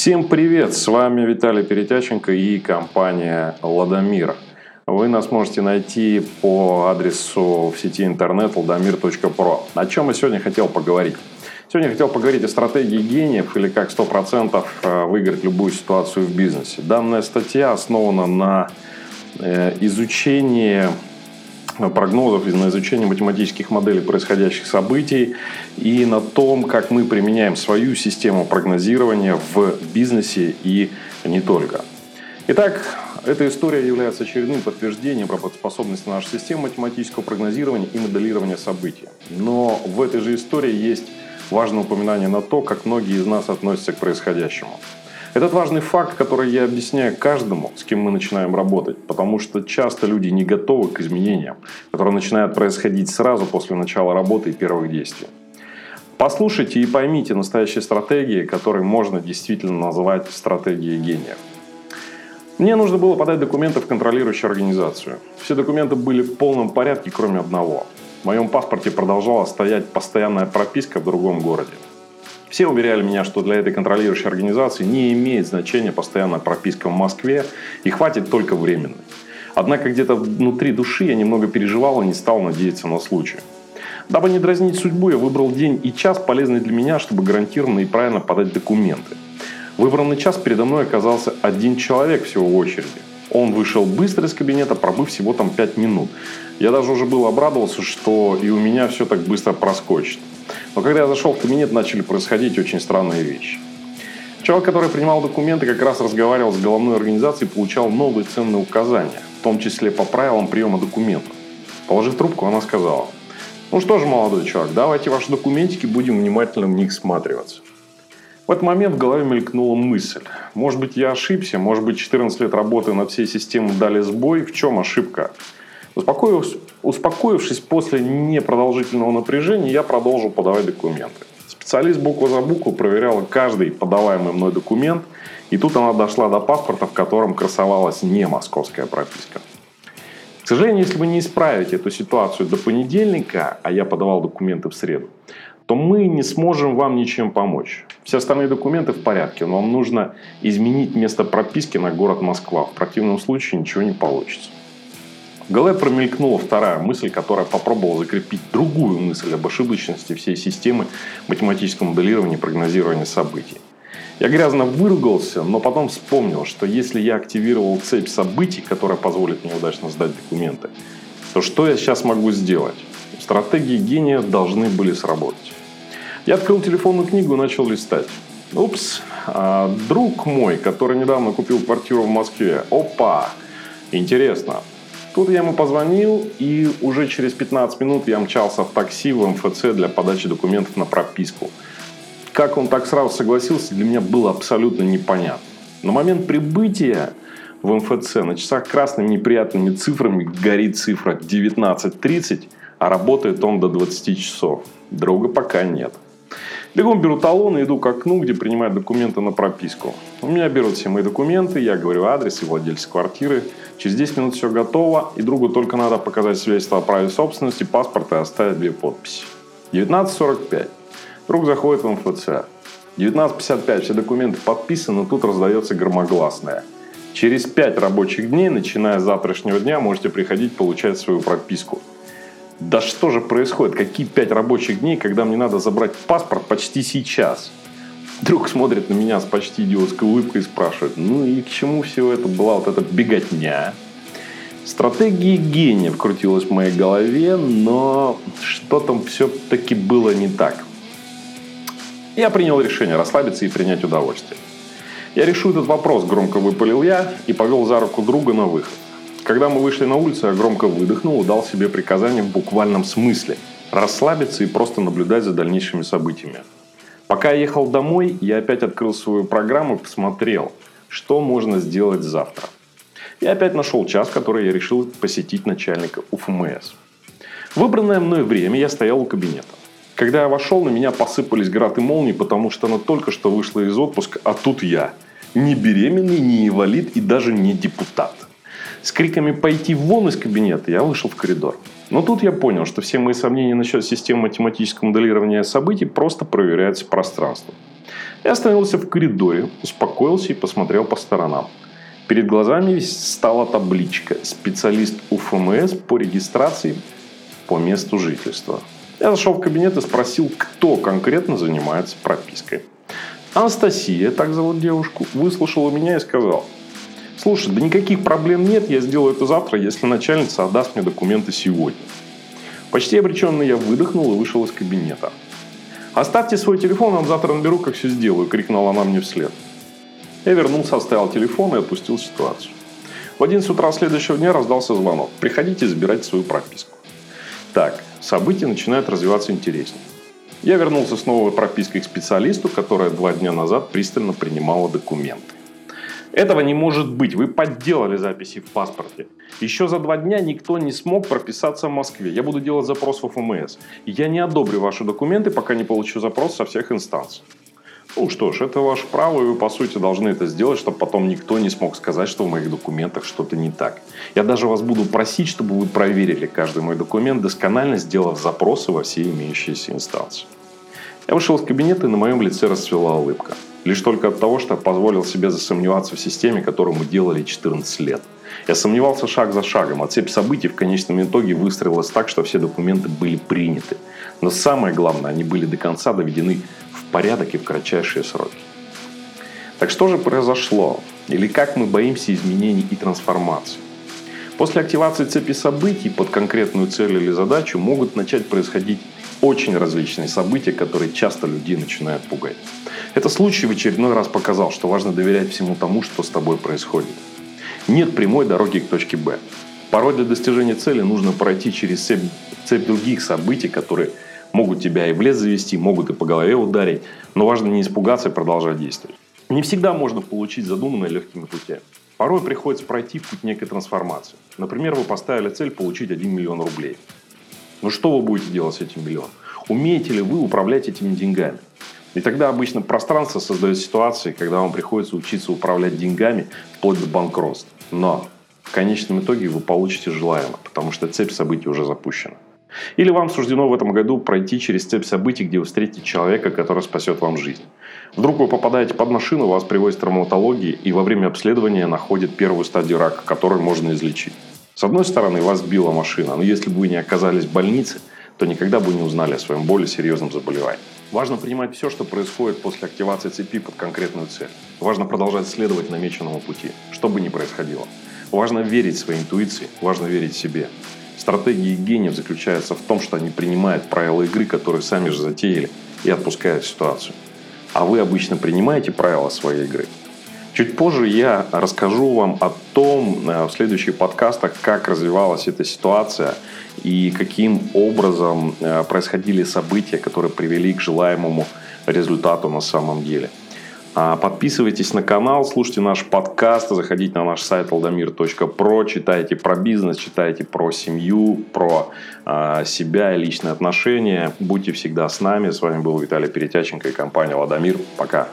Всем привет! С вами Виталий Перетяченко и компания «Ладомир». Вы нас можете найти по адресу в сети интернет ladomir.pro. О чем я сегодня хотел поговорить? Сегодня хотел поговорить о стратегии гениев или как 100% э, выиграть любую ситуацию в бизнесе. Данная статья основана на э, изучении прогнозов и на изучении математических моделей происходящих событий и на том, как мы применяем свою систему прогнозирования в бизнесе и не только. Итак, эта история является очередным подтверждением работоспособности нашей системы математического прогнозирования и моделирования событий. Но в этой же истории есть важное упоминание на то, как многие из нас относятся к происходящему. Этот важный факт, который я объясняю каждому, с кем мы начинаем работать, потому что часто люди не готовы к изменениям, которые начинают происходить сразу после начала работы и первых действий. Послушайте и поймите настоящие стратегии, которые можно действительно назвать стратегией гения. Мне нужно было подать документы в контролирующую организацию. Все документы были в полном порядке, кроме одного. В моем паспорте продолжала стоять постоянная прописка в другом городе. Все уверяли меня, что для этой контролирующей организации не имеет значения постоянная прописка в Москве и хватит только временной. Однако где-то внутри души я немного переживал и не стал надеяться на случай. Дабы не дразнить судьбу, я выбрал день и час, полезный для меня, чтобы гарантированно и правильно подать документы. Выбранный час передо мной оказался один человек всего в очереди. Он вышел быстро из кабинета, пробыв всего там 5 минут. Я даже уже был обрадовался, что и у меня все так быстро проскочит. Но когда я зашел в кабинет, начали происходить очень странные вещи. Человек, который принимал документы, как раз разговаривал с головной организацией и получал новые ценные указания, в том числе по правилам приема документов. Положив трубку, она сказала, ну что же, молодой человек, давайте ваши документики, будем внимательно в них всматриваться. В этот момент в голове мелькнула мысль. Может быть, я ошибся, может быть, 14 лет работы над всей системой дали сбой. В чем ошибка? Успокоившись, успокоившись после непродолжительного напряжения, я продолжил подавать документы. Специалист букву за букву проверял каждый подаваемый мной документ, и тут она дошла до паспорта, в котором красовалась не московская прописка. К сожалению, если вы не исправите эту ситуацию до понедельника, а я подавал документы в среду, то мы не сможем вам ничем помочь. Все остальные документы в порядке, но вам нужно изменить место прописки на город Москва. В противном случае ничего не получится. В голове промелькнула вторая мысль, которая попробовала закрепить другую мысль об ошибочности всей системы математического моделирования и прогнозирования событий. Я грязно выругался, но потом вспомнил, что если я активировал цепь событий, которая позволит мне удачно сдать документы, то что я сейчас могу сделать? Стратегии гения должны были сработать. Я открыл телефонную книгу и начал листать. Упс, а друг мой, который недавно купил квартиру в Москве. Опа, интересно. Тут я ему позвонил, и уже через 15 минут я мчался в такси в МФЦ для подачи документов на прописку. Как он так сразу согласился, для меня было абсолютно непонятно. На момент прибытия в МФЦ на часах красными неприятными цифрами горит цифра 19.30, а работает он до 20 часов. Друга пока нет. Бегом беру талон и иду к окну, где принимают документы на прописку. У меня берут все мои документы, я говорю адрес и владельца квартиры. Через 10 минут все готово, и другу только надо показать свидетельство о праве собственности, паспорт и оставить две подписи. 19.45. Друг заходит в МФЦ. 19.55. Все документы подписаны, тут раздается громогласное. Через 5 рабочих дней, начиная с завтрашнего дня, можете приходить получать свою прописку. Да что же происходит? Какие пять рабочих дней, когда мне надо забрать паспорт почти сейчас? Друг смотрит на меня с почти идиотской улыбкой и спрашивает, ну и к чему все это была вот эта беготня? Стратегия гения вкрутилась в моей голове, но что там все-таки было не так. Я принял решение расслабиться и принять удовольствие. Я решу этот вопрос, громко выпалил я и повел за руку друга на выход. Когда мы вышли на улицу, я громко выдохнул и дал себе приказание в буквальном смысле расслабиться и просто наблюдать за дальнейшими событиями. Пока я ехал домой, я опять открыл свою программу и посмотрел, что можно сделать завтра. Я опять нашел час, который я решил посетить начальника УФМС. Выбранное мной время я стоял у кабинета. Когда я вошел, на меня посыпались град и молнии, потому что она только что вышла из отпуска, а тут я. Не беременный, не инвалид и даже не депутат. С криками «пойти вон из кабинета» я вышел в коридор. Но тут я понял, что все мои сомнения насчет системы математического моделирования событий просто проверяются пространством. Я остановился в коридоре, успокоился и посмотрел по сторонам. Перед глазами стала табличка «Специалист УФМС по регистрации по месту жительства». Я зашел в кабинет и спросил, кто конкретно занимается пропиской. Анастасия, так зовут девушку, выслушала меня и сказала, слушай, да никаких проблем нет, я сделаю это завтра, если начальница отдаст мне документы сегодня. Почти обреченно я выдохнул и вышел из кабинета. «Оставьте свой телефон, вам завтра наберу, как все сделаю», – крикнула она мне вслед. Я вернулся, оставил телефон и отпустил ситуацию. В 11 утра следующего дня раздался звонок. Приходите забирать свою прописку. Так, события начинают развиваться интереснее. Я вернулся с новой пропиской к специалисту, которая два дня назад пристально принимала документы. Этого не может быть. Вы подделали записи в паспорте. Еще за два дня никто не смог прописаться в Москве. Я буду делать запрос в ФМС. Я не одобрю ваши документы, пока не получу запрос со всех инстанций. Ну что ж, это ваше право, и вы, по сути, должны это сделать, чтобы потом никто не смог сказать, что в моих документах что-то не так. Я даже вас буду просить, чтобы вы проверили каждый мой документ, досконально сделав запросы во все имеющиеся инстанции. Я вышел из кабинета, и на моем лице расцвела улыбка. Лишь только от того, что позволил себе засомневаться в системе, которую мы делали 14 лет. Я сомневался шаг за шагом, а цепь событий в конечном итоге выстроилась так, что все документы были приняты. Но самое главное, они были до конца доведены в порядок и в кратчайшие сроки. Так что же произошло? Или как мы боимся изменений и трансформации? После активации цепи событий под конкретную цель или задачу могут начать происходить очень различные события, которые часто людей начинают пугать. Этот случай в очередной раз показал, что важно доверять всему тому, что с тобой происходит. Нет прямой дороги к точке Б. Порой для достижения цели нужно пройти через цепь, цепь других событий, которые могут тебя и в лес завести, могут и по голове ударить, но важно не испугаться и продолжать действовать. Не всегда можно получить задуманное легкими путями. Порой приходится пройти путь некой трансформации. Например, вы поставили цель получить 1 миллион рублей. Но что вы будете делать с этим миллионом? Умеете ли вы управлять этими деньгами? И тогда обычно пространство создает ситуации, когда вам приходится учиться управлять деньгами вплоть до банкротства. Но в конечном итоге вы получите желаемое, потому что цепь событий уже запущена. Или вам суждено в этом году пройти через цепь событий, где вы встретите человека, который спасет вам жизнь. Вдруг вы попадаете под машину, вас привозят к травматологии, и во время обследования находят первую стадию рака, которую можно излечить. С одной стороны, вас сбила машина, но если бы вы не оказались в больнице, то никогда бы не узнали о своем более серьезном заболевании. Важно принимать все, что происходит после активации цепи под конкретную цель. Важно продолжать следовать намеченному пути, что бы ни происходило. Важно верить своей интуиции, важно верить себе. Стратегия гениев заключается в том, что они принимают правила игры, которые сами же затеяли, и отпускают ситуацию. А вы обычно принимаете правила своей игры. Чуть позже я расскажу вам о том э, в следующих подкастах, как развивалась эта ситуация и каким образом э, происходили события, которые привели к желаемому результату на самом деле. А, подписывайтесь на канал, слушайте наш подкаст, заходите на наш сайт aldomir.pro, читайте про бизнес, читайте про семью, про э, себя и личные отношения. Будьте всегда с нами. С вами был Виталий Перетяченко и компания Ладомир. Пока.